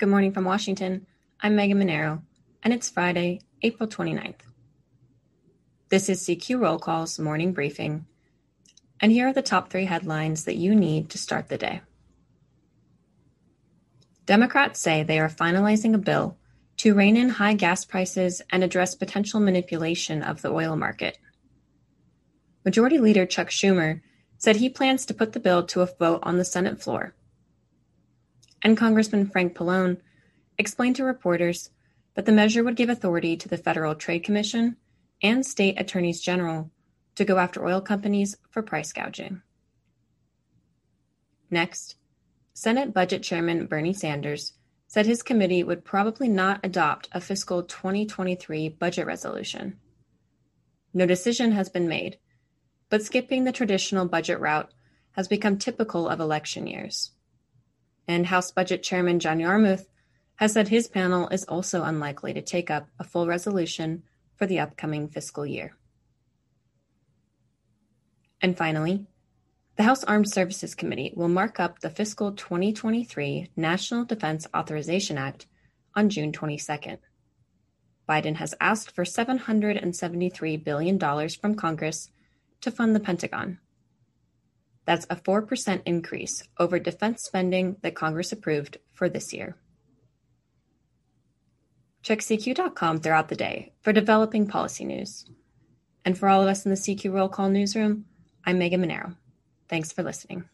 Good morning from Washington. I'm Megan Mineiro, and it's Friday, April 29th. This is CQ Roll Call's morning briefing, and here are the top three headlines that you need to start the day. Democrats say they are finalizing a bill to rein in high gas prices and address potential manipulation of the oil market. Majority Leader Chuck Schumer said he plans to put the bill to a vote on the Senate floor and Congressman Frank Pallone explained to reporters that the measure would give authority to the Federal Trade Commission and state attorneys general to go after oil companies for price gouging. Next, Senate Budget Chairman Bernie Sanders said his committee would probably not adopt a fiscal 2023 budget resolution. No decision has been made, but skipping the traditional budget route has become typical of election years and House Budget Chairman John Yarmuth has said his panel is also unlikely to take up a full resolution for the upcoming fiscal year. And finally, the House Armed Services Committee will mark up the fiscal 2023 National Defense Authorization Act on June 22nd. Biden has asked for $773 billion from Congress to fund the Pentagon. That's a 4% increase over defense spending that Congress approved for this year. Check CQ.com throughout the day for developing policy news. And for all of us in the CQ Roll Call newsroom, I'm Megan Mineiro. Thanks for listening.